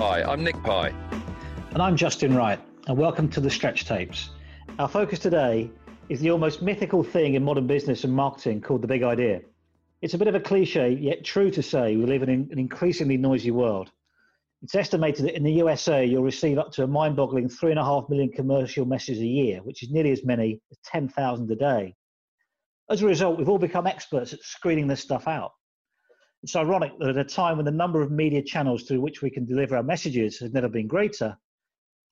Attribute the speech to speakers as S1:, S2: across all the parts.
S1: Hi, I'm Nick Pye.
S2: And I'm Justin Wright, and welcome to the Stretch Tapes. Our focus today is the almost mythical thing in modern business and marketing called the big idea. It's a bit of a cliche, yet true to say we live in an increasingly noisy world. It's estimated that in the USA, you'll receive up to a mind boggling 3.5 million commercial messages a year, which is nearly as many as 10,000 a day. As a result, we've all become experts at screening this stuff out. It's ironic that at a time when the number of media channels through which we can deliver our messages has never been greater,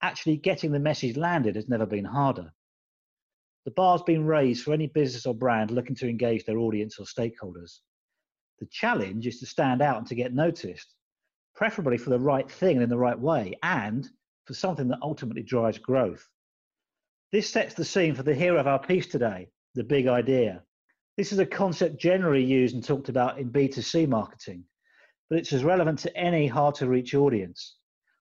S2: actually getting the message landed has never been harder. The bar's been raised for any business or brand looking to engage their audience or stakeholders. The challenge is to stand out and to get noticed, preferably for the right thing and in the right way, and for something that ultimately drives growth. This sets the scene for the hero of our piece today, the big idea. This is a concept generally used and talked about in B2C marketing, but it's as relevant to any hard to reach audience.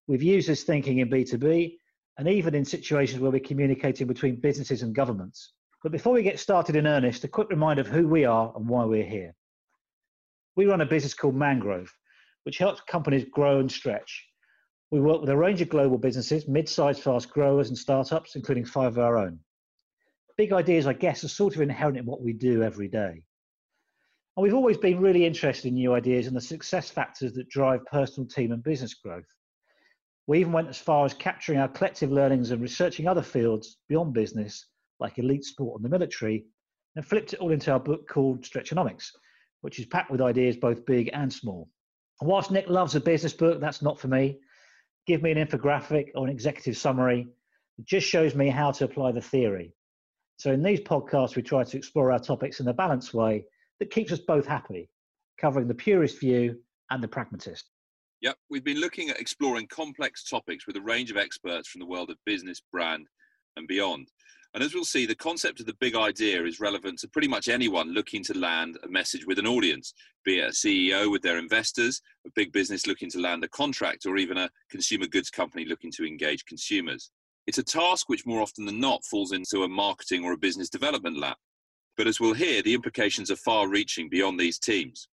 S2: We've used this thinking in B2B and even in situations where we're communicating between businesses and governments. But before we get started in earnest, a quick reminder of who we are and why we're here. We run a business called Mangrove, which helps companies grow and stretch. We work with a range of global businesses, mid sized fast growers, and startups, including five of our own big ideas, I guess, are sort of inherent in what we do every day. And we've always been really interested in new ideas and the success factors that drive personal team and business growth. We even went as far as capturing our collective learnings and researching other fields beyond business, like elite sport and the military, and flipped it all into our book called Stretchonomics, which is packed with ideas both big and small. And whilst Nick loves a business book, that's not for me. Give me an infographic or an executive summary. It just shows me how to apply the theory. So in these podcasts, we try to explore our topics in a balanced way that keeps us both happy, covering the purist view and the pragmatist.
S1: Yep, we've been looking at exploring complex topics with a range of experts from the world of business, brand, and beyond. And as we'll see, the concept of the big idea is relevant to pretty much anyone looking to land a message with an audience, be it a CEO with their investors, a big business looking to land a contract, or even a consumer goods company looking to engage consumers. It's a task which more often than not falls into a marketing or a business development lap. But as we'll hear, the implications are far reaching beyond these teams.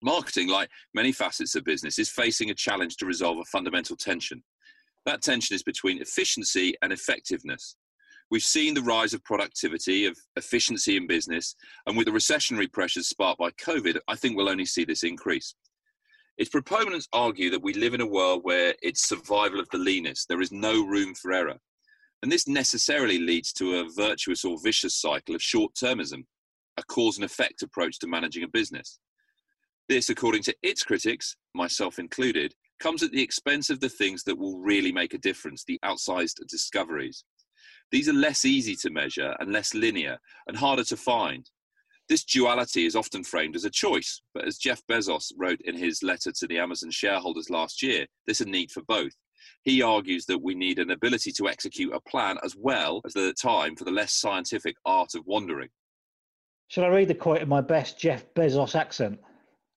S1: Marketing, like many facets of business, is facing a challenge to resolve a fundamental tension. That tension is between efficiency and effectiveness. We've seen the rise of productivity, of efficiency in business, and with the recessionary pressures sparked by COVID, I think we'll only see this increase. Its proponents argue that we live in a world where it's survival of the leanest. There is no room for error. And this necessarily leads to a virtuous or vicious cycle of short termism, a cause and effect approach to managing a business. This, according to its critics, myself included, comes at the expense of the things that will really make a difference, the outsized discoveries. These are less easy to measure and less linear and harder to find. This duality is often framed as a choice, but as Jeff Bezos wrote in his letter to the Amazon shareholders last year, there's a need for both. He argues that we need an ability to execute a plan as well as the time for the less scientific art of wandering.
S2: Shall I read the quote in my best Jeff Bezos accent?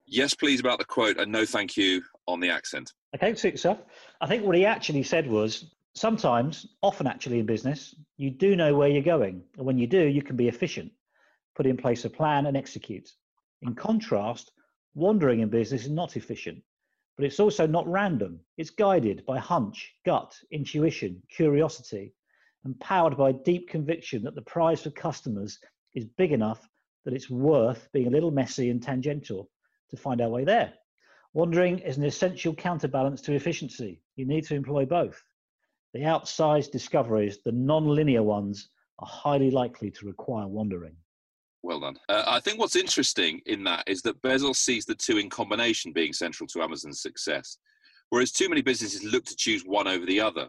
S1: Yes, please, about the quote, and no thank you on the accent.
S2: Okay, suit yourself. I think what he actually said was sometimes, often actually in business, you do know where you're going. And when you do, you can be efficient put in place a plan and execute. In contrast, wandering in business is not efficient, but it's also not random. It's guided by hunch, gut, intuition, curiosity, and powered by deep conviction that the prize for customers is big enough that it's worth being a little messy and tangential to find our way there. Wandering is an essential counterbalance to efficiency. You need to employ both. The outsized discoveries, the non linear ones, are highly likely to require wandering.
S1: Well done. Uh, I think what's interesting in that is that Bezos sees the two in combination being central to Amazon's success, whereas too many businesses look to choose one over the other.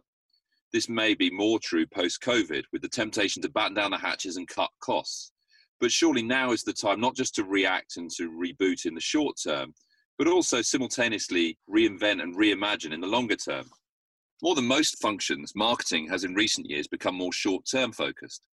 S1: This may be more true post COVID, with the temptation to batten down the hatches and cut costs. But surely now is the time not just to react and to reboot in the short term, but also simultaneously reinvent and reimagine in the longer term. More than most functions, marketing has in recent years become more short term focused.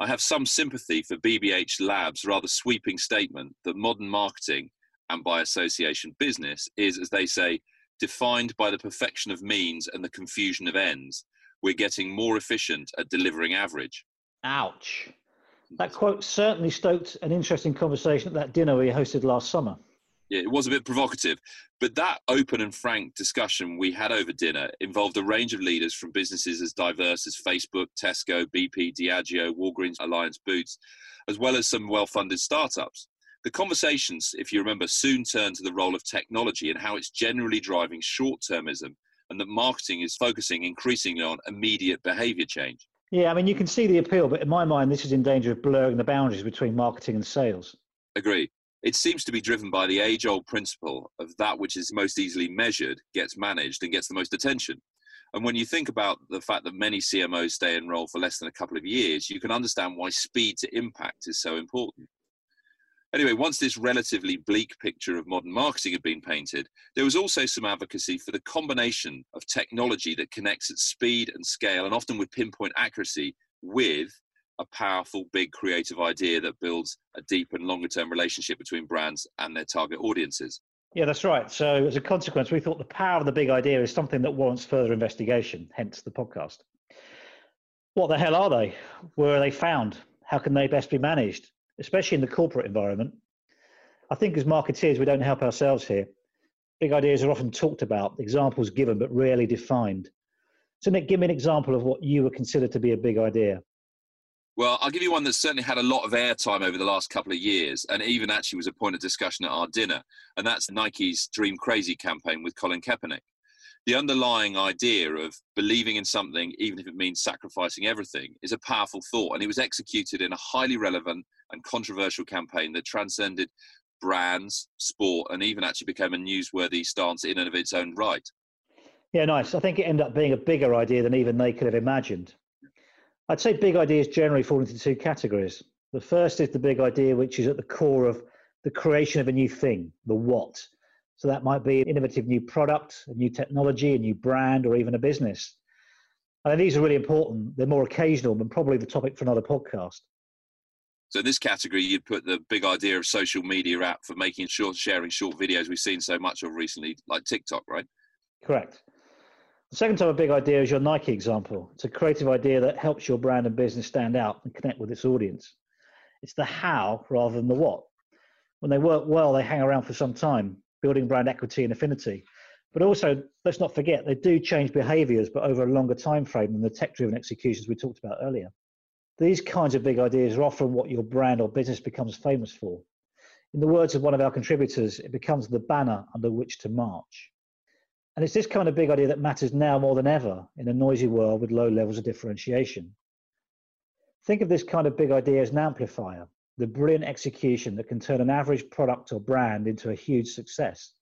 S1: I have some sympathy for BBH Lab's rather sweeping statement that modern marketing, and by association business, is, as they say, defined by the perfection of means and the confusion of ends. We're getting more efficient at delivering average.
S2: Ouch. That quote certainly stoked an interesting conversation at that dinner we hosted last summer.
S1: Yeah, it was a bit provocative, but that open and frank discussion we had over dinner involved a range of leaders from businesses as diverse as Facebook, Tesco, BP, Diageo, Walgreens, Alliance Boots, as well as some well funded startups. The conversations, if you remember, soon turned to the role of technology and how it's generally driving short termism and that marketing is focusing increasingly on immediate behavior change.
S2: Yeah, I mean, you can see the appeal, but in my mind, this is in danger of blurring the boundaries between marketing and sales.
S1: Agree. It seems to be driven by the age old principle of that which is most easily measured gets managed and gets the most attention. And when you think about the fact that many CMOs stay in role for less than a couple of years, you can understand why speed to impact is so important. Anyway, once this relatively bleak picture of modern marketing had been painted, there was also some advocacy for the combination of technology that connects at speed and scale and often with pinpoint accuracy with a powerful, big creative idea that builds a deep and longer term relationship between brands and their target audiences.
S2: Yeah, that's right. So, as a consequence, we thought the power of the big idea is something that warrants further investigation, hence the podcast. What the hell are they? Where are they found? How can they best be managed? especially in the corporate environment. I think as marketeers, we don't help ourselves here. Big ideas are often talked about, examples given, but rarely defined. So, Nick, give me an example of what you would consider to be a big idea.
S1: Well, I'll give you one that's certainly had a lot of airtime over the last couple of years, and even actually was a point of discussion at our dinner, and that's Nike's Dream Crazy campaign with Colin Kaepernick. The underlying idea of believing in something, even if it means sacrificing everything, is a powerful thought, and it was executed in a highly relevant and controversial campaign that transcended brands, sport, and even actually became a newsworthy stance in and of its own right.
S2: Yeah, nice. I think it ended up being a bigger idea than even they could have imagined. I'd say big ideas generally fall into two categories. The first is the big idea, which is at the core of the creation of a new thing, the what. So that might be an innovative new product, a new technology, a new brand, or even a business. And these are really important. They're more occasional and probably the topic for another podcast.
S1: So in this category, you'd put the big idea of social media app for making short, sharing short videos we've seen so much of recently, like TikTok, right?
S2: Correct. The second type of big idea is your Nike example. It's a creative idea that helps your brand and business stand out and connect with its audience. It's the how rather than the what. When they work well, they hang around for some time, building brand equity and affinity. But also, let's not forget, they do change behaviors, but over a longer time frame than the tech driven executions we talked about earlier. These kinds of big ideas are often what your brand or business becomes famous for. In the words of one of our contributors, it becomes the banner under which to march. And it's this kind of big idea that matters now more than ever in a noisy world with low levels of differentiation. Think of this kind of big idea as an amplifier, the brilliant execution that can turn an average product or brand into a huge success.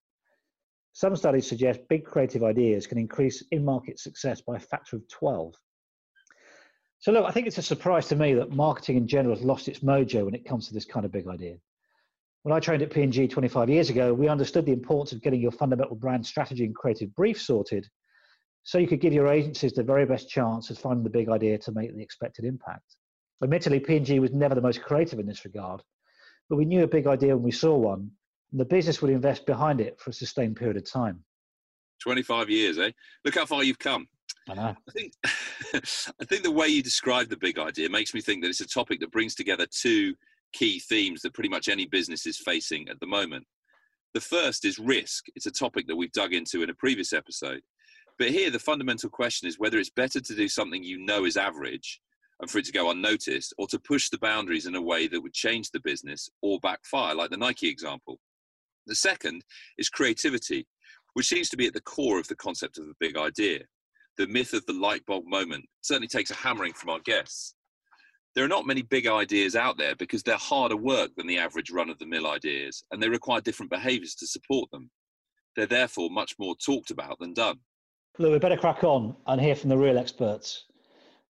S2: Some studies suggest big creative ideas can increase in market success by a factor of 12. So, look, I think it's a surprise to me that marketing in general has lost its mojo when it comes to this kind of big idea. When I trained at P&G 25 years ago, we understood the importance of getting your fundamental brand strategy and creative brief sorted so you could give your agencies the very best chance of finding the big idea to make the expected impact. Admittedly, P&G was never the most creative in this regard, but we knew a big idea when we saw one, and the business would invest behind it for a sustained period of time.
S1: 25 years, eh? Look how far you've come.
S2: I know.
S1: I think I think the way you describe the big idea makes me think that it's a topic that brings together two key themes that pretty much any business is facing at the moment. The first is risk. It's a topic that we've dug into in a previous episode. But here the fundamental question is whether it's better to do something you know is average and for it to go unnoticed or to push the boundaries in a way that would change the business or backfire like the Nike example. The second is creativity, which seems to be at the core of the concept of a big idea the myth of the light bulb moment certainly takes a hammering from our guests. There are not many big ideas out there because they're harder work than the average run of the mill ideas, and they require different behaviours to support them. They're therefore much more talked about than done.
S2: Look, we better crack on and hear from the real experts.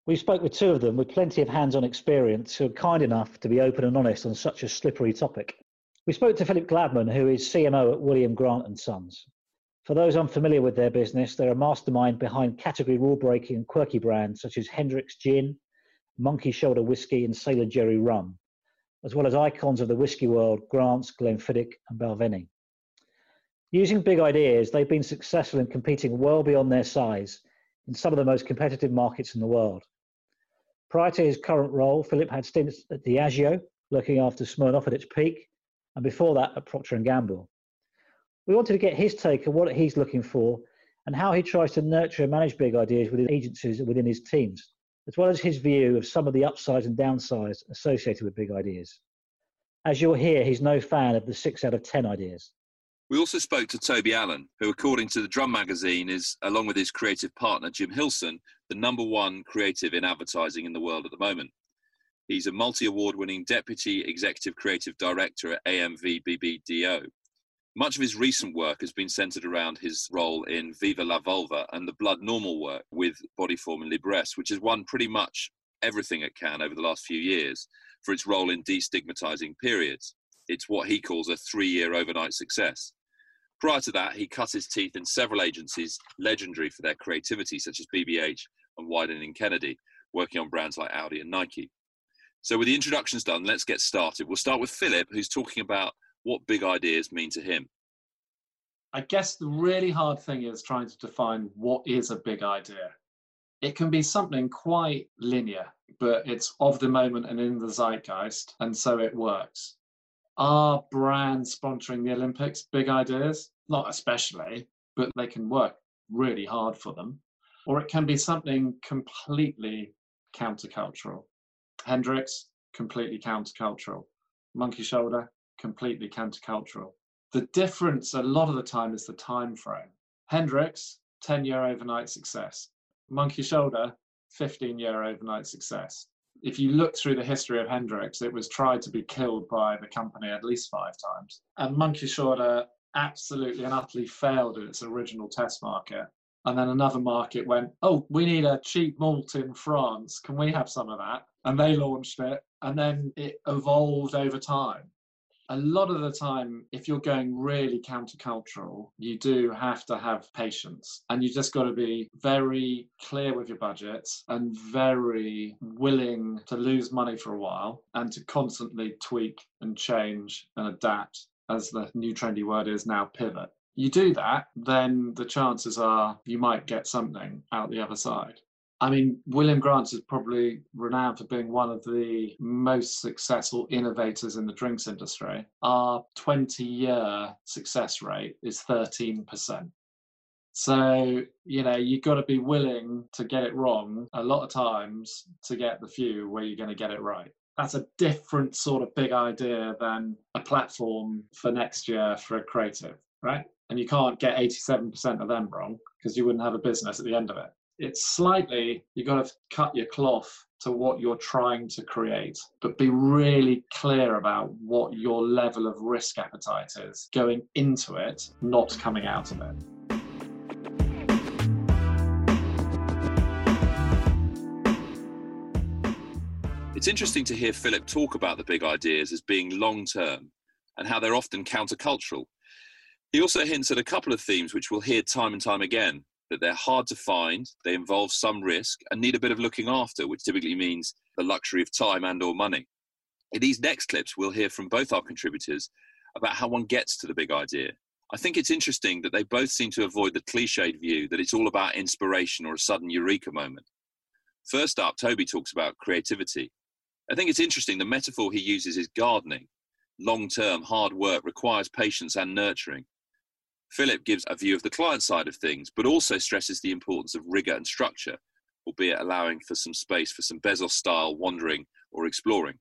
S2: We spoke with two of them with plenty of hands on experience who are kind enough to be open and honest on such a slippery topic. We spoke to Philip Gladman, who is CMO at William Grant and Sons. For those unfamiliar with their business, they're a mastermind behind category rule breaking and quirky brands such as Hendrick's Gin, Monkey Shoulder Whiskey, and Sailor Jerry Rum, as well as icons of the whiskey world, Grant's, Glenfiddich, and Balvenie. Using big ideas, they've been successful in competing well beyond their size in some of the most competitive markets in the world. Prior to his current role, Philip had stints at Diageo, looking after Smirnoff at its peak, and before that at Procter & Gamble. We wanted to get his take on what he's looking for and how he tries to nurture and manage big ideas within agencies and within his teams, as well as his view of some of the upsides and downsides associated with big ideas. As you'll hear, he's no fan of the six out of 10 ideas.
S1: We also spoke to Toby Allen, who, according to the Drum magazine, is, along with his creative partner Jim Hilson, the number one creative in advertising in the world at the moment. He's a multi award winning Deputy Executive Creative Director at AMV BBDO. Much of his recent work has been centered around his role in Viva la Vulva and the Blood Normal work with Bodyform and Libresse, which has won pretty much everything at Cannes over the last few years for its role in destigmatizing periods. It's what he calls a three year overnight success. Prior to that, he cut his teeth in several agencies legendary for their creativity, such as BBH and Wieden & Kennedy, working on brands like Audi and Nike. So, with the introductions done, let's get started. We'll start with Philip, who's talking about what big ideas mean to him.
S3: I guess the really hard thing is trying to define what is a big idea. It can be something quite linear, but it's of the moment and in the zeitgeist, and so it works. Are brands sponsoring the Olympics big ideas? Not especially, but they can work really hard for them. Or it can be something completely countercultural. Hendrick's, completely countercultural. Monkey Shoulder, completely countercultural. The difference a lot of the time is the time frame. Hendrick's, 10 year overnight success. Monkey Shoulder, 15 year overnight success if you look through the history of Hendrick's, it was tried to be killed by the company at least five times. And Monkey Shoulder absolutely and utterly failed in its original test market. And then another market went, oh, we need a cheap malt in France. Can we have some of that? And they launched it. And then it evolved over time a lot of the time, if you're going really countercultural, you do have to have patience and you just got to be very clear with your budget and very willing to lose money for a while and to constantly tweak and change and adapt, as the new trendy word is now pivot. You do that, then the chances are you might get something out the other side. I mean, William Grant is probably renowned for being one of the most successful innovators in the drinks industry. Our 20 year success rate is 13%. So, you know, you've got to be willing to get it wrong a lot of times to get the few where you're going to get it right. That's a different sort of big idea than a platform for next year for a creative, right? And you can't get 87% of them wrong because you wouldn't have a business at the end of it it's slightly you've got to cut your cloth to what you're trying to create but be really clear about what your level of risk appetite is going into it not coming out of it
S1: It's interesting to hear Philip talk about the big ideas as being long term and how they're often countercultural. He also hints at a couple of themes which we'll hear time and time again that they're hard to find, they involve some risk, and need a bit of looking after, which typically means the luxury of time and or money. In these next clips, we'll hear from both our contributors about how one gets to the big idea. I think it's interesting that they both seem to avoid the cliched view that it's all about inspiration or a sudden eureka moment. First up, Toby talks about creativity. I think it's interesting the metaphor he uses is gardening. Long term, hard work requires patience and nurturing. Philip gives a view of the client side of things, but also stresses the importance of rigor and structure, albeit allowing for some space for some Bezos style wandering or exploring.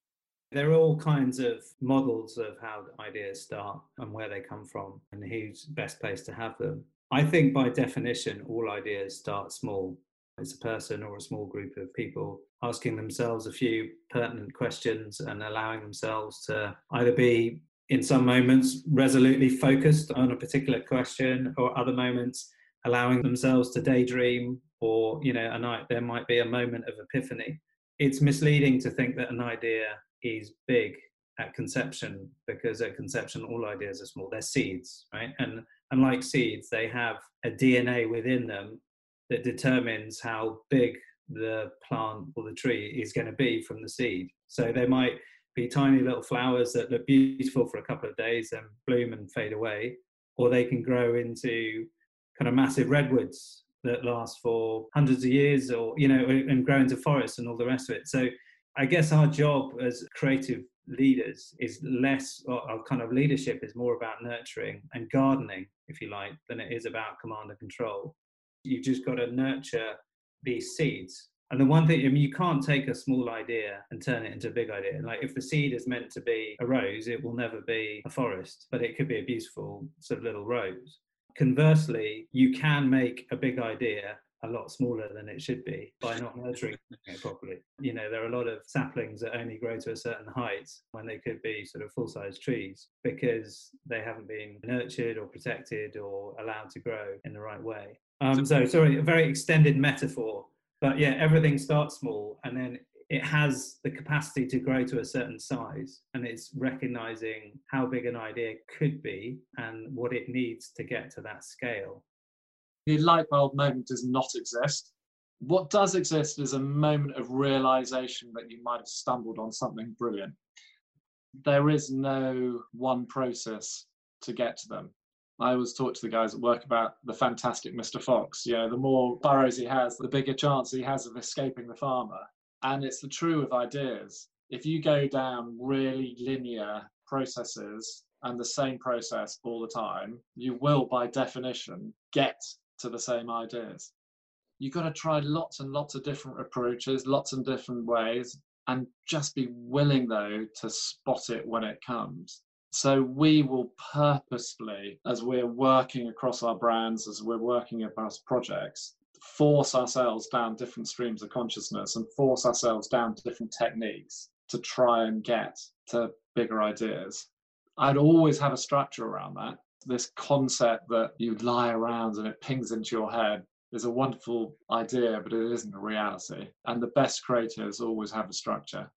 S4: There are all kinds of models of how ideas start and where they come from and who's best placed to have them. I think by definition, all ideas start small. It's a person or a small group of people asking themselves a few pertinent questions and allowing themselves to either be in some moments resolutely focused on a particular question or other moments allowing themselves to daydream or you know a night there might be a moment of epiphany. It's misleading to think that an idea is big at conception because at conception all ideas are small. They're seeds right? And unlike seeds they have a dna within them that determines how big the plant or the tree is going to be from the seed. So they might be tiny little flowers that look beautiful for a couple of days and bloom and fade away, or they can grow into kind of massive redwoods that last for hundreds of years or you know and grow into forests and all the rest of it so i guess our job as creative leaders is less, or kind of leadership is more about nurturing and gardening, if you like, than it is about command and control. You've just got to nurture these seeds. And the one thing, I mean, you can't take a small idea and turn it into a big idea. Like if the seed is meant to be a rose, it will never be a forest, but it could be a beautiful sort of little rose. Conversely, you can make a big idea a lot smaller than it should be by not nurturing it properly. You know, there are a lot of saplings that only grow to a certain height when they could be sort of full size trees because they haven't been nurtured or protected or allowed to grow in the right way. Um, so, sorry, a very extended metaphor. But yeah, everything starts small and then it has the capacity to grow to a certain size and it's recognizing how big an idea could be and what it needs to get to that scale
S3: the light bulb moment does not exist. What does exist is a moment of realization that you might have stumbled on something brilliant. There is no one process to get to them. I always talk to the guys at work about the fantastic Mr. Fox. You know, the more burrows he has, the bigger chance he has of escaping the farmer. And it's the true of ideas. If you go down really linear processes and the same process all the time, you will, by definition, get to the same ideas. You've got to try lots and lots of different approaches, lots and different ways, and just be willing, though, to spot it when it comes. So we will purposefully, as we're working across our brands, as we're working across projects, force ourselves down different streams of consciousness and force ourselves down different techniques to try and get to bigger ideas. I'd always have a structure around that this concept that you lie around and it pings into your head is a wonderful idea, but it isn't a reality. And the best creators always have a structure.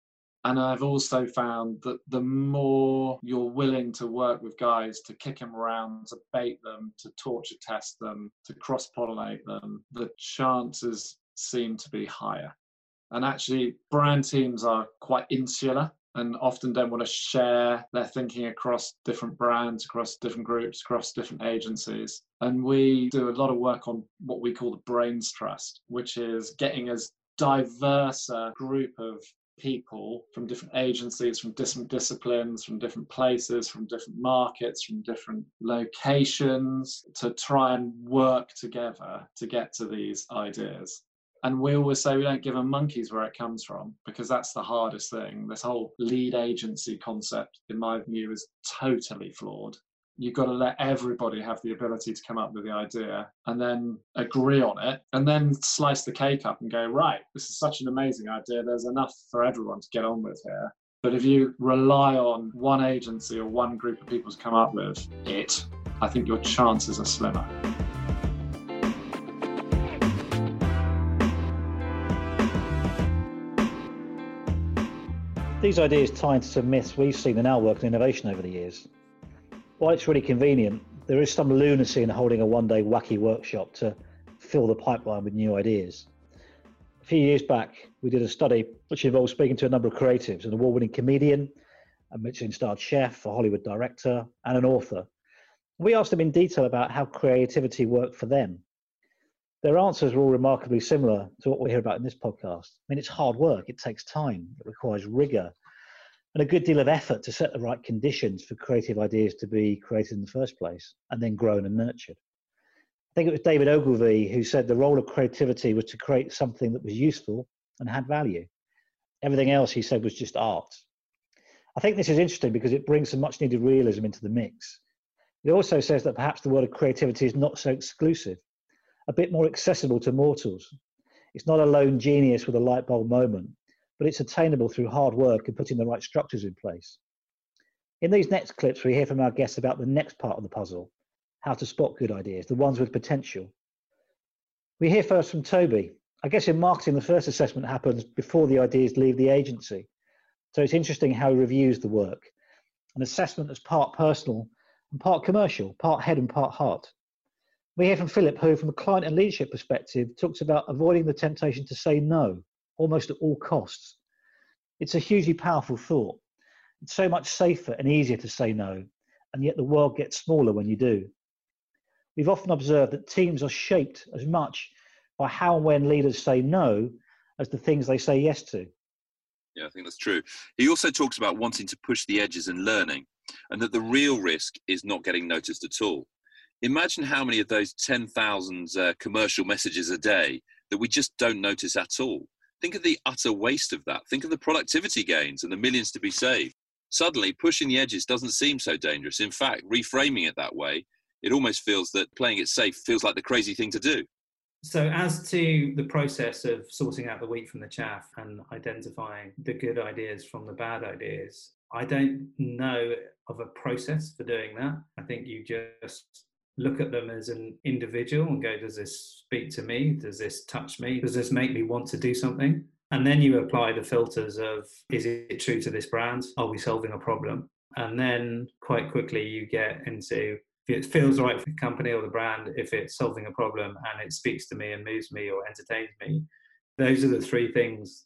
S3: And I've also found that the more you're willing to work with guys to kick them around, to bait them, to torture test them, to cross pollinate them, the chances seem to be higher. And actually, brand teams are quite insular and often don't want to share their thinking across different brands, across different groups, across different agencies. And we do a lot of work on what we call the brains trust, which is getting as diverse a group of people from different agencies, from different disciplines, from different places, from different markets, from different locations to try and work together to get to these ideas. And we always say we don't give a monkeys where it comes from because that's the hardest thing. This whole lead agency concept, in my view, is totally flawed. You've got to let everybody have the ability to come up with the idea and then agree on it and then slice the cake up and go, right, this is such an amazing idea. There's enough for everyone to get on with here. But if you rely on one agency or one group of people to come up with it, I think your chances are slimmer.
S2: These ideas tie into some myths we've seen in our work in innovation over the years. While it's really convenient, there is some lunacy in holding a one day wacky workshop to fill the pipeline with new ideas. A few years back, we did a study which involved speaking to a number of creatives an award winning comedian, a Michelin starred chef, a Hollywood director, and an author. We asked them in detail about how creativity worked for them their answers were all remarkably similar to what we hear about in this podcast. I mean, it's hard work, it takes time, it requires rigor, and a good deal of effort to set the right conditions for creative ideas to be created in the first place and then grown and nurtured. I think it was David Ogilvy who said the role of creativity was to create something that was useful and had value. Everything else, he said, was just art. I think this is interesting because it brings some much needed realism into the mix. It also says that perhaps the world of creativity is not so exclusive a bit more accessible to mortals. It's not a lone genius with a light bulb moment, but it's attainable through hard work and putting the right structures in place. In these next clips, we hear from our guests about the next part of the puzzle how to spot good ideas, the ones with potential. We hear first from Toby. I guess in marketing, the first assessment happens before the ideas leave the agency. So it's interesting how he reviews the work. An assessment that's part personal and part commercial, part head and part heart. We hear from Philip, who, from a client and leadership perspective, talks about avoiding the temptation to say no almost at all costs. It's a hugely powerful thought. It's so much safer and easier to say no, and yet the world gets smaller when you do. We've often observed that teams are shaped as much by how and when leaders say no as the things they say yes to.
S1: Yeah, I think that's true. He also talks about wanting to push the edges and learning, and that the real risk is not getting noticed at all. Imagine how many of those 10,000 uh, commercial messages a day that we just don't notice at all. Think of the utter waste of that. Think of the productivity gains and the millions to be saved. Suddenly, pushing the edges doesn't seem so dangerous. In fact, reframing it that way, it almost feels that playing it safe feels like the crazy thing to do.
S4: So, as to the process of sorting out the wheat from the chaff and identifying the good ideas from the bad ideas, I don't know of a process for doing that. I think you just look at them as an individual and go, does this speak to me? Does this touch me? Does this make me want to do something? And then you apply the filters of, is it true to this brand? Are we solving a problem? And then quite quickly you get into if it feels right for the company or the brand, if it's solving a problem and it speaks to me and moves me or entertains me. Those are the three things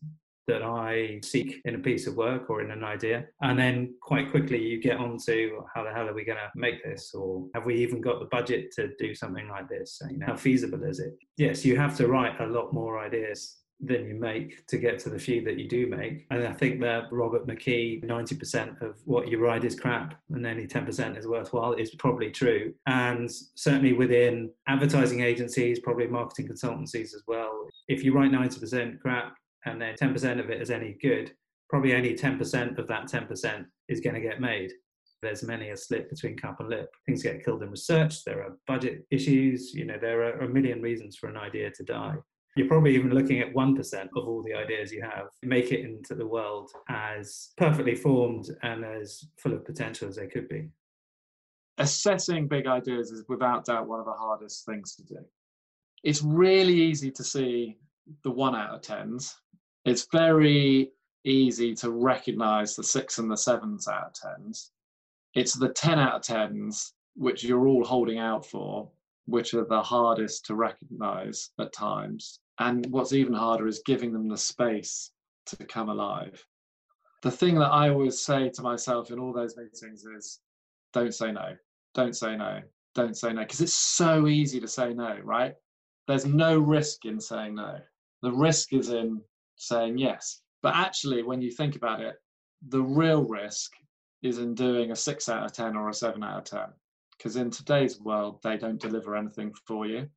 S4: that I seek in a piece of work or in an idea. And then quite quickly you get on to how the hell are we going to make this? Or have we even got the budget to do something like this? So, how feasible is it? Yes, you have to write a lot more ideas than you make to get to the few that you do make. And I think that Robert McKee, 90% of what you write is crap and only 10% is worthwhile is probably true. And certainly within advertising agencies, probably marketing consultancies as well, if you write 90% crap, and then 10% of it is any good, probably only 10% of that 10% is going to get made. There's many a slip between cup and lip. Things get killed in research. There are budget issues. You know, there are a million reasons for an idea to die. You're probably even looking at 1% of all the ideas you have make it into the world as perfectly formed and as full of potential as they could be.
S3: Assessing big ideas is without doubt one of the hardest things to do. It's really easy to see the one out of tens it's very easy to recognize the six and the sevens out of tens. It's the 10 out of tens, which you're all holding out for, which are the hardest to recognize at times. And what's even harder is giving them the space to come alive. The thing that I always say to myself in all those meetings is don't say no, don't say no, don't say no, because it's so easy to say no, right? There's no risk in saying no. The risk is in saying yes. But actually, when you think about it, the real risk is in doing a six out of 10 or a seven out of 10. Because in today's world, they don't deliver anything for you.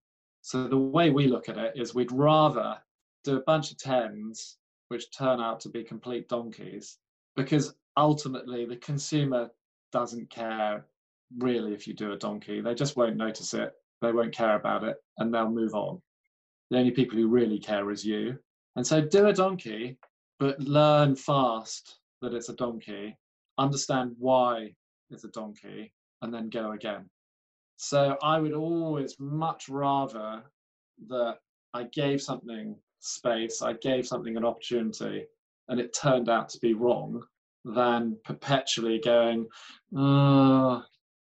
S3: So the way we look at it is we'd rather do a bunch of tens, which turn out to be complete donkeys, because ultimately the consumer doesn't care really if you do a donkey. They just won't notice it, they won't care about it, and they'll move on. The only people who really care is you. And so do a donkey, but learn fast that it's a donkey, understand why it's a donkey, and then go again. So I would always much rather that I gave something space, I gave something an opportunity, and it turned out to be wrong, than perpetually going, and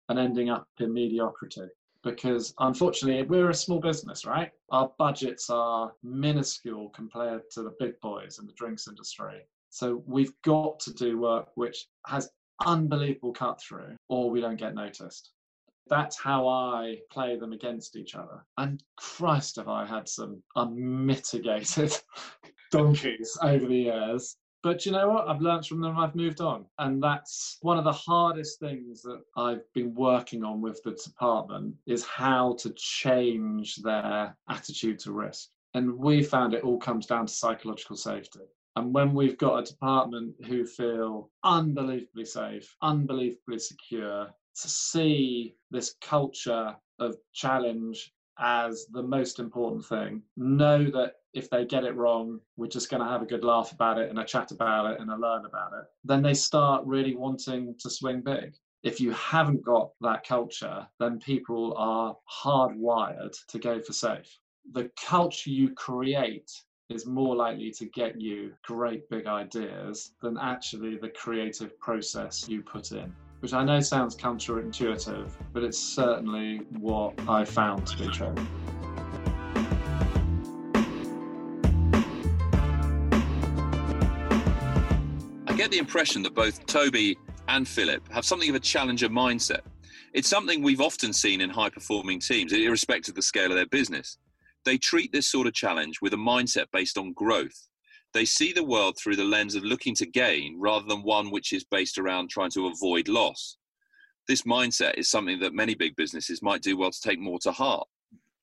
S3: ending up in mediocrity because unfortunately we're a small business, right? Our budgets are minuscule compared to the big boys in the drinks industry. So we've got to do work which has unbelievable cut through or we don't get noticed. That's how I play them against each other. And Christ, have I had some unmitigated donkeys over the years but you know what? I've learned from them. I've moved on, and that's one of the hardest things that I've been working on with the department is how to change their attitude to risk. And we found it all comes down to psychological safety. And when we've got a department who feel unbelievably safe, unbelievably secure, to see this culture of challenge as the most important thing, know that if they get it wrong, we're just going to have a good laugh about it and a chat about it and a learn about it. Then they start really wanting to swing big. If you haven't got that culture, then people are hardwired to go for safe. The culture you create is more likely to get you great big ideas than actually the creative process you put in which I know sounds counterintuitive, but it's certainly what I found to be true.
S1: Get the impression that both Toby and Philip have something of a challenger mindset. It's something we've often seen in high performing teams, irrespective of the scale of their business. They treat this sort of challenge with a mindset based on growth. They see the world through the lens of looking to gain rather than one which is based around trying to avoid loss. This mindset is something that many big businesses might do well to take more to heart.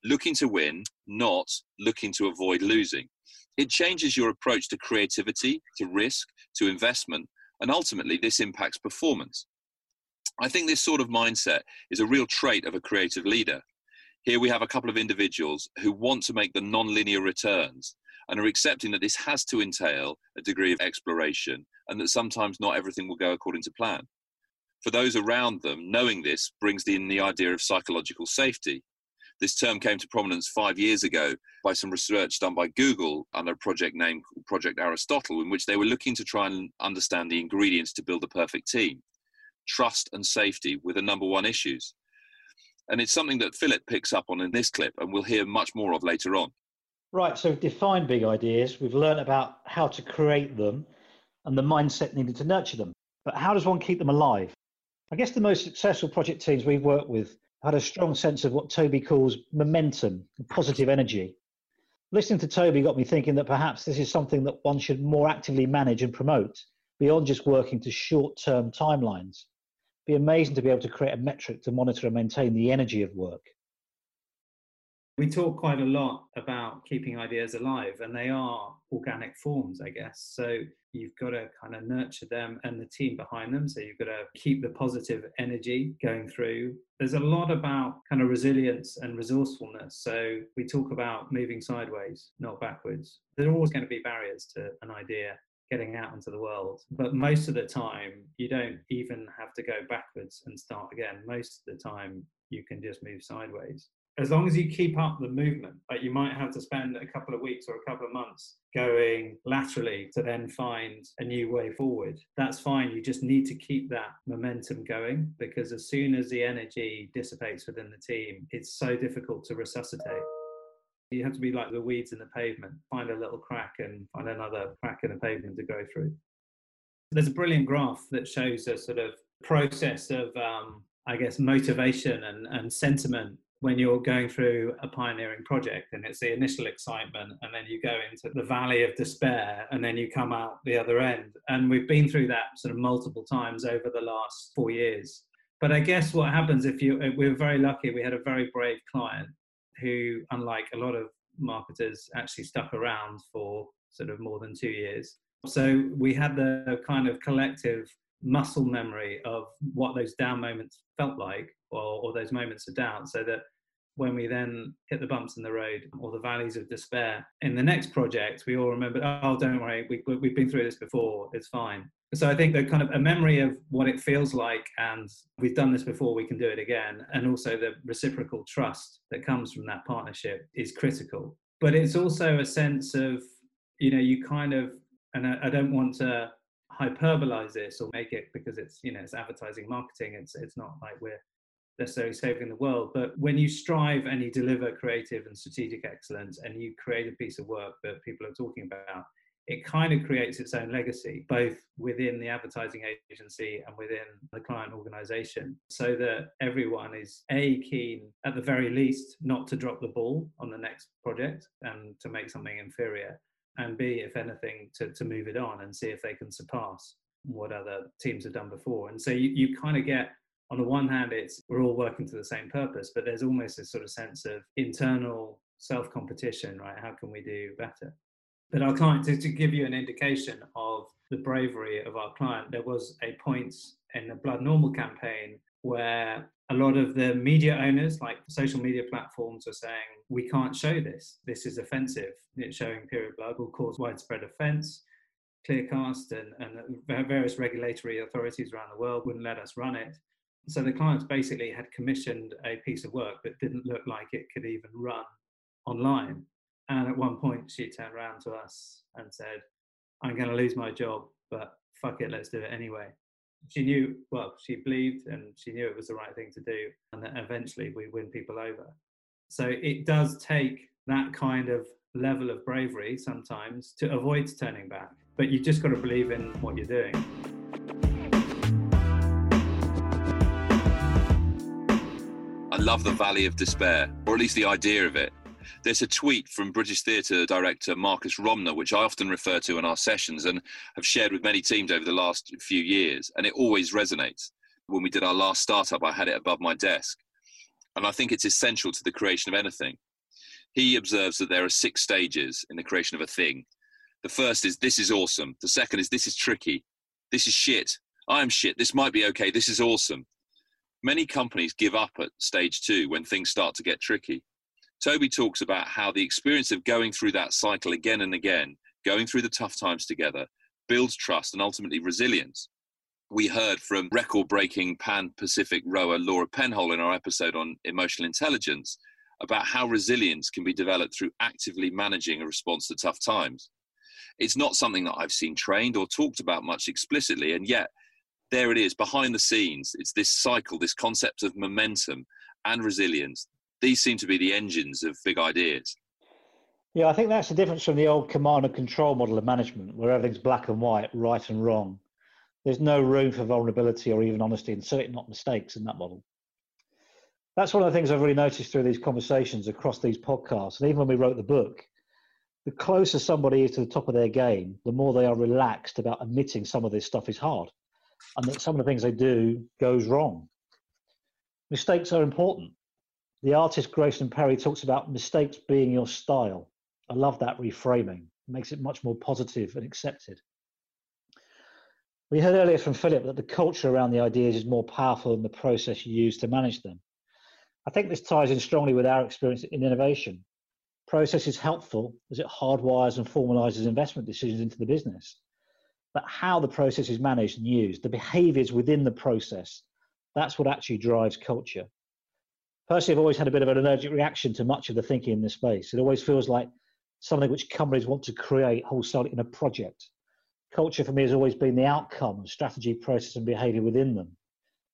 S1: Looking to win, not looking to avoid losing. It changes your approach to creativity, to risk, to investment, and ultimately this impacts performance. I think this sort of mindset is a real trait of a creative leader. Here we have a couple of individuals who want to make the non-linear returns and are accepting that this has to entail a degree of exploration and that sometimes not everything will go according to plan. For those around them, knowing this brings in the idea of psychological safety. This term came to prominence five years ago by some research done by Google under a project named Project Aristotle, in which they were looking to try and understand the ingredients to build a perfect team. Trust and safety were the number one issues. And it's something that Philip picks up on in this clip, and we'll hear much more of later on.
S2: Right, so we've defined big ideas, we've learned about how to create them and the mindset needed to nurture them. But how does one keep them alive? I guess the most successful project teams we've worked with had a strong sense of what Toby calls momentum, positive energy. Listening to Toby got me thinking that perhaps this is something that one should more actively manage and promote beyond just working to short term timelines. It'd be amazing to be able to create a metric to monitor and maintain the energy of work.
S4: We talk quite a lot about keeping ideas alive, and they are organic forms, I guess. So you've got to kind of nurture them and the team behind them. So you've got to keep the positive energy going through. There's a lot about kind of resilience and resourcefulness. So we talk about moving sideways, not backwards. There are always going to be barriers to an idea getting out into the world. But most of the time, you don't even have to go backwards and start again. Most of the time, you can just move sideways as long as you keep up the movement, like you might have to spend a couple of weeks or a couple of months going laterally to then find a new way forward. That's fine. You just need to keep that momentum going because as soon as the energy dissipates within the team, it's so difficult to resuscitate. You have to be like the weeds in the pavement, find a little crack and find another crack in the pavement to go through. There's a brilliant graph that shows a sort of process of, um, I guess, motivation and, and sentiment when you're going through a pioneering project and it's the initial excitement and then you go into the valley of despair and then you come out the other end. And we've been through that sort of multiple times over the last 4 years. But i guess what happens if you we were very lucky we had a very brave client who unlike a lot of marketers actually stuck around for sort of more than 2 years. So we had the kind of collective muscle memory of what those down moments felt like or, or those moments of doubt so that when we then hit the bumps in the road or the valleys of despair in the next project we all remember oh don't worry we, we've been through this before it's fine. So i think that kind of a memory of what it feels like and we've done this before we can do it again and also the reciprocal trust that comes from that partnership is critical. But it's also a sense of you know you kind of and I, I don't want to hyperbolize this or make it because it's you know it's advertising marketing it's it's not like we're necessarily saving the world but when you strive and you deliver creative and strategic excellence and you create a piece of work that people are talking about it kind of creates its own legacy both within the advertising agency and within the client organization so that everyone is a keen at the very least not to drop the ball on the next project and to make something inferior and B, if anything, to, to move it on and see if they can surpass what other teams have done before. And so you, you kind of get, on the one hand, it's we're all working to the same purpose, but there's almost this sort of sense of internal self competition, right? How can we do better? But our client, to, to give you an indication of the bravery of our client, there was a point in the Blood Normal campaign where a lot of the media owners, like social media platforms, were saying, we can't show this. This is offensive. It's showing period blood will cause widespread offence. Clearcast and, and various regulatory authorities around the world wouldn't let us run it. So the clients basically had commissioned a piece of work that didn't look like it could even run online. And at one point, she turned around to us and said, I'm going to lose my job, but fuck it, let's do it anyway. She knew well she believed and she knew it was the right thing to do and that eventually we win people over. So it does take that kind of level of bravery sometimes to avoid turning back but you've just got to believe in what you're doing
S1: i love the valley of despair or at least the idea of it there's a tweet from British theatre director Marcus Romer, which I often refer to in our sessions and have shared with many teams over the last few years, and it always resonates. When we did our last startup, I had it above my desk. And I think it's essential to the creation of anything. He observes that there are six stages in the creation of a thing. The first is this is awesome. The second is this is tricky. This is shit. I'm shit. This might be okay. This is awesome. Many companies give up at stage two when things start to get tricky. Toby talks about how the experience of going through that cycle again and again, going through the tough times together, builds trust and ultimately resilience. We heard from record breaking Pan Pacific rower Laura Penhaul in our episode on emotional intelligence about how resilience can be developed through actively managing a response to tough times. It's not something that I've seen trained or talked about much explicitly, and yet there it is behind the scenes. It's this cycle, this concept of momentum and resilience these seem to be the engines of big ideas.
S2: Yeah, I think that's the difference from the old command and control model of management, where everything's black and white, right and wrong. There's no room for vulnerability or even honesty, and certainly not mistakes in that model. That's one of the things I've really noticed through these conversations across these podcasts. And even when we wrote the book, the closer somebody is to the top of their game, the more they are relaxed about admitting some of this stuff is hard and that some of the things they do goes wrong. Mistakes are important the artist Grayson Perry talks about mistakes being your style. I love that reframing. It makes it much more positive and accepted. We heard earlier from Philip that the culture around the ideas is more powerful than the process you use to manage them. I think this ties in strongly with our experience in innovation. Process is helpful as it hardwires and formalizes investment decisions into the business. But how the process is managed and used, the behaviors within the process, that's what actually drives culture personally, I've always had a bit of an allergic reaction to much of the thinking in this space. It always feels like something which companies want to create wholesale in a project. Culture for me has always been the outcome, strategy, process, and behavior within them.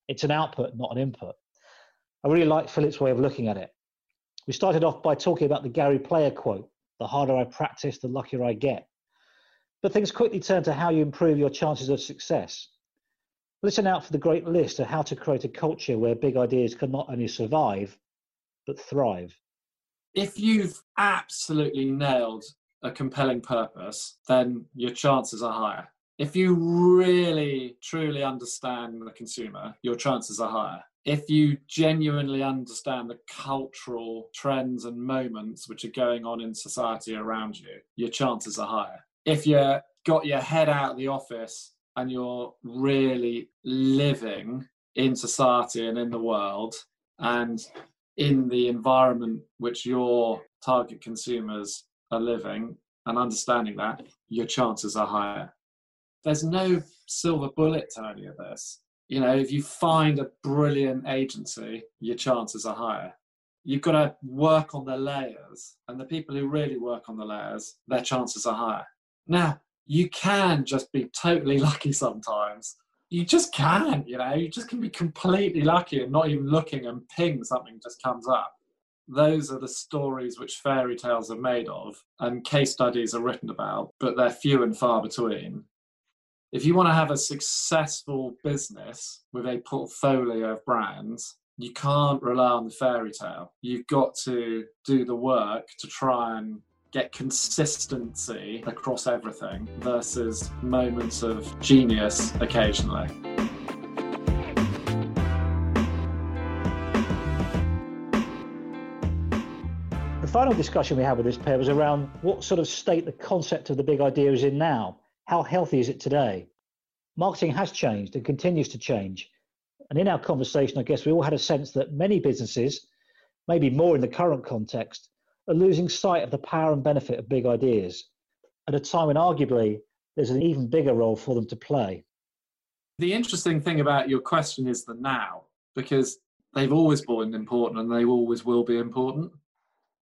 S2: It's an output, not an input. I really like Philip's way of looking at it. We started off by talking about the Gary Player quote the harder I practice, the luckier I get. But things quickly turn to how you improve your chances of success. Listen out for the great list of how to create a culture where big ideas can not only survive, but thrive.
S3: If you've absolutely nailed a compelling purpose, then your chances are higher. If you really, truly understand the consumer, your chances are higher. If you genuinely understand the cultural trends and moments which are going on in society around you, your chances are higher. If you got your head out of the office and you're really living in society and in the world and in the environment which your target consumers are living and understanding that, your chances are higher. There's no silver bullet to any of this. You know, if you find a brilliant agency, your chances are higher. You've got to work on the layers, and the people who really work on the layers, their chances are higher. Now, you can just be totally lucky sometimes. You just can, you know, you just can be completely lucky and not even looking and ping something just comes up. Those are the stories which fairy tales are made of and case studies are written about, but they're few and far between. If you want to have a successful business with a portfolio of brands, you can't rely on the fairy tale. You've got to do the work to try and get consistency across everything versus moments of genius occasionally.
S2: The final discussion we had with this pair was around what sort of state the concept of the big idea is in now. How healthy is it today? Marketing has changed and continues to change. And in our conversation, I guess we all had a sense that many businesses, maybe more in the current context, are losing sight of the power and benefit of big ideas at a time when arguably there's an even bigger role for them to play.
S3: The interesting thing about your question is the now, because they've always been important and they always will be important.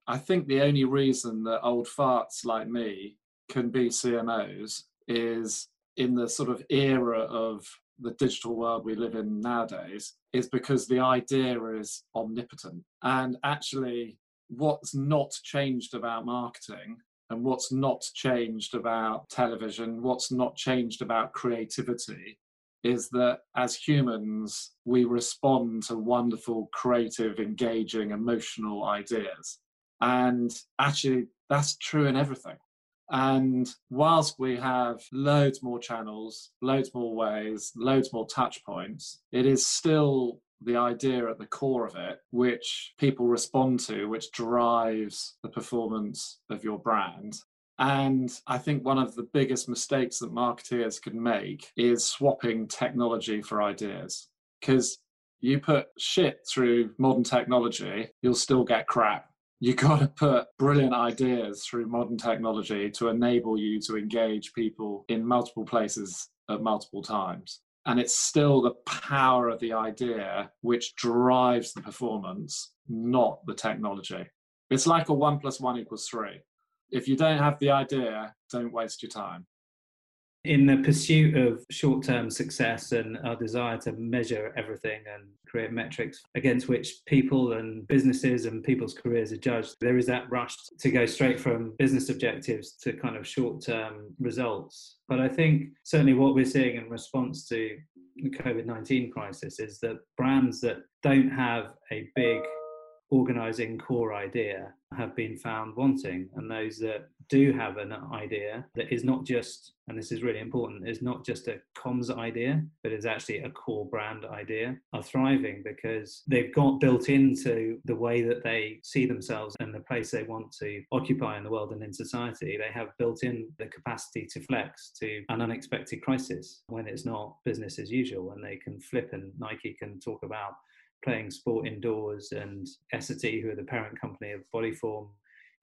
S3: I think the only reason that old farts like me can be CMOs is in the sort of era of the digital world we live in nowadays is because the idea is omnipotent. And actually, what's not changed about marketing and what's not changed about television, what's not changed about creativity is that as humans, we respond to wonderful, creative, engaging, emotional ideas. And actually, that's true in everything. And whilst we have loads more channels, loads more ways, loads more touch points, it is still the idea at the core of it, which people respond to, which drives the performance of your brand. And I think one of the biggest mistakes that marketeers can make is swapping technology for ideas. Because you put shit through modern technology, you'll still get crap you got to put brilliant ideas through modern technology to enable you to engage people in multiple places at multiple times. And it's still the power of the idea which drives the performance, not the technology. It's like a one plus one equals three. If you don't have the idea, don't waste your time
S4: in the pursuit of short term success and our desire to measure everything and create metrics against which people and businesses and people's careers are judged, there is that rush to go straight from business objectives to kind of short term results. But I think certainly what we're seeing in response to the COVID 19 crisis is that brands that don't have a big organizing core idea have been found wanting and those that do have an idea that is not just and this is really important is not just a comms idea but is actually a core brand idea are thriving because they've got built into the way that they see themselves and the place they want to occupy in the world and in society. They have built in the capacity to flex to an unexpected crisis when it's not business as usual and they can flip and nike can talk about playing sport indoors, and Essity, who are the parent company of Bodyform,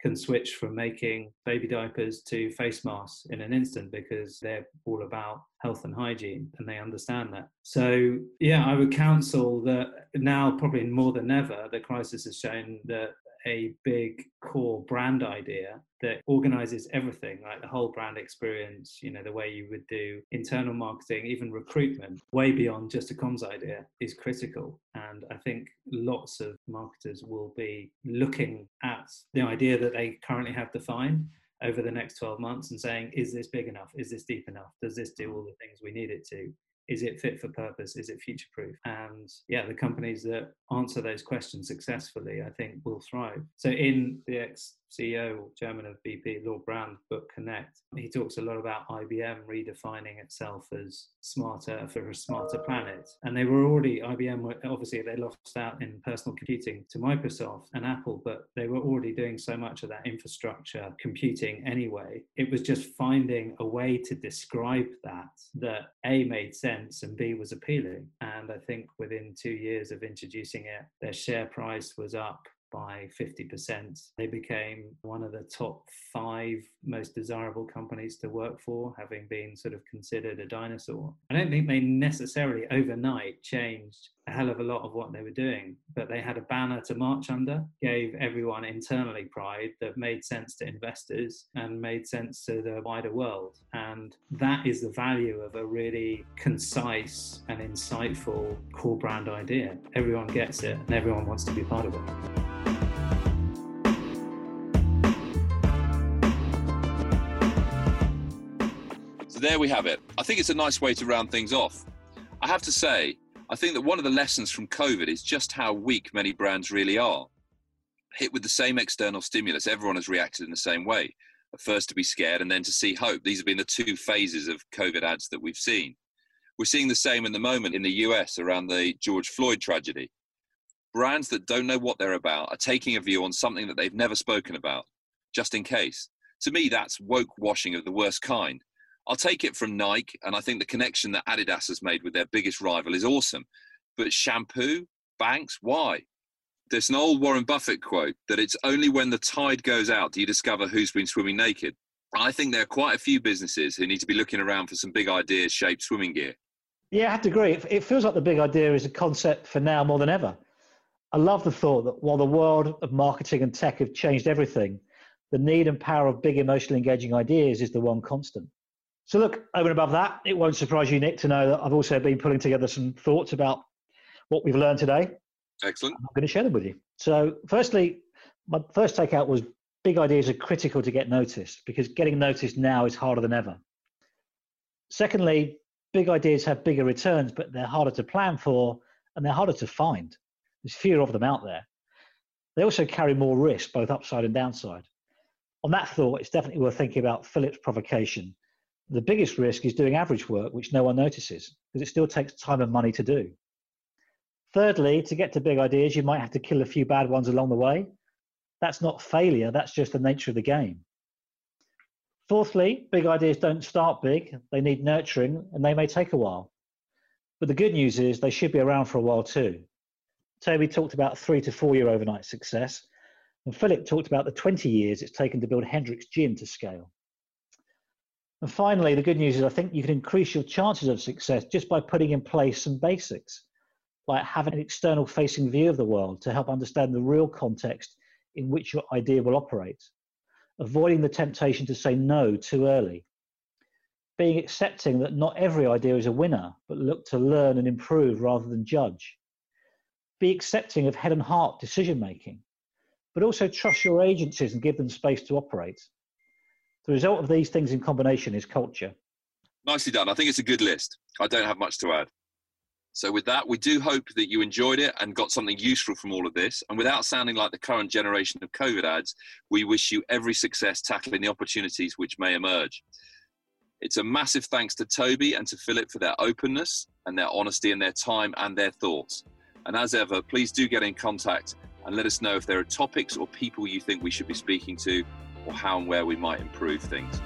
S4: can switch from making baby diapers to face masks in an instant because they're all about health and hygiene and they understand that. So, yeah, I would counsel that now, probably more than ever, the crisis has shown that a big core brand idea that organizes everything, like the whole brand experience, you know, the way you would do internal marketing, even recruitment, way beyond just a comms idea is critical. And I think lots of marketers will be looking at the idea that they currently have defined over the next 12 months and saying, is this big enough? Is this deep enough? Does this do mm. all the things we need it to? Is it fit for purpose? Is it future proof and yeah the companies that answer those questions successfully i think will thrive. So in the ex CEO, or chairman of BP, Lord Browne, book Connect, he talks a lot about IBM redefining itself as smarter for a smarter planet. And they were already, IBM, were, obviously, they lost out in personal computing to Microsoft and Apple, but they were already doing so much of that infrastructure computing anyway. It was just finding a way to describe that that A made sense and B was appealing. And I think within two years of introducing it, their share price was up by 50%. They became one of the top five most desirable companies to work for, having been sort of considered a dinosaur. I don't think they necessarily overnight changed a hell of a lot of what they were doing, but they had a banner to march under, gave everyone internally pride that made sense to investors and made sense to the wider world. And that is the value of a really concise and insightful core brand idea. Everyone gets it and everyone wants to be part of it.
S1: So there we have it. I think it's a nice way to round things off. I have to say, I think that one of the lessons from COVID is just how weak many brands really are. Hit with the same external stimulus, everyone has reacted in the same way. First to be scared and then to see hope. These have been the two phases of COVID ads that we've seen. We're seeing the same in the moment in the US around the George Floyd tragedy. Brands that don't know what they're about are taking a view on something that they've never spoken about, just in case. To me, that's woke washing of the worst kind. I'll take it from Nike, and I think the connection that Adidas has made with their biggest rival is awesome. But shampoo, Banks, why? There's an old Warren Buffett quote that it's only when the tide goes out do you discover who's been swimming naked. I think there are quite a few businesses who need to be looking around for some big ideas shaped swimming gear.
S2: Yeah, I have to agree. It feels like the big idea is a concept for now more than ever. I love the thought that while the world of marketing and tech have changed everything, the need and power of big emotionally engaging ideas is the one constant. So, look, over and above that, it won't surprise you, Nick, to know that I've also been putting together some thoughts about what we've learned today.
S1: Excellent.
S2: I'm going to share them with you. So, firstly, my first takeout was big ideas are critical to get noticed because getting noticed now is harder than ever. Secondly, big ideas have bigger returns, but they're harder to plan for and they're harder to find. There's fewer of them out there. They also carry more risk, both upside and downside. On that thought, it's definitely worth thinking about Philip's provocation. The biggest risk is doing average work, which no one notices, because it still takes time and money to do. Thirdly, to get to big ideas, you might have to kill a few bad ones along the way. That's not failure, that's just the nature of the game. Fourthly, big ideas don't start big, they need nurturing and they may take a while. But the good news is they should be around for a while too. Toby talked about three to four year overnight success, and Philip talked about the 20 years it's taken to build Hendrick's Gin to scale. And finally, the good news is I think you can increase your chances of success just by putting in place some basics, like having an external facing view of the world to help understand the real context in which your idea will operate, avoiding the temptation to say no too early, being accepting that not every idea is a winner, but look to learn and improve rather than judge. Be accepting of head and heart decision making, but also trust your agencies and give them space to operate. The result of these things in combination is culture.
S1: Nicely done. I think it's a good list. I don't have much to add. So, with that, we do hope that you enjoyed it and got something useful from all of this. And without sounding like the current generation of COVID ads, we wish you every success tackling the opportunities which may emerge. It's a massive thanks to Toby and to Philip for their openness and their honesty and their time and their thoughts. And as ever, please do get in contact and let us know if there are topics or people you think we should be speaking to or how and where we might improve things.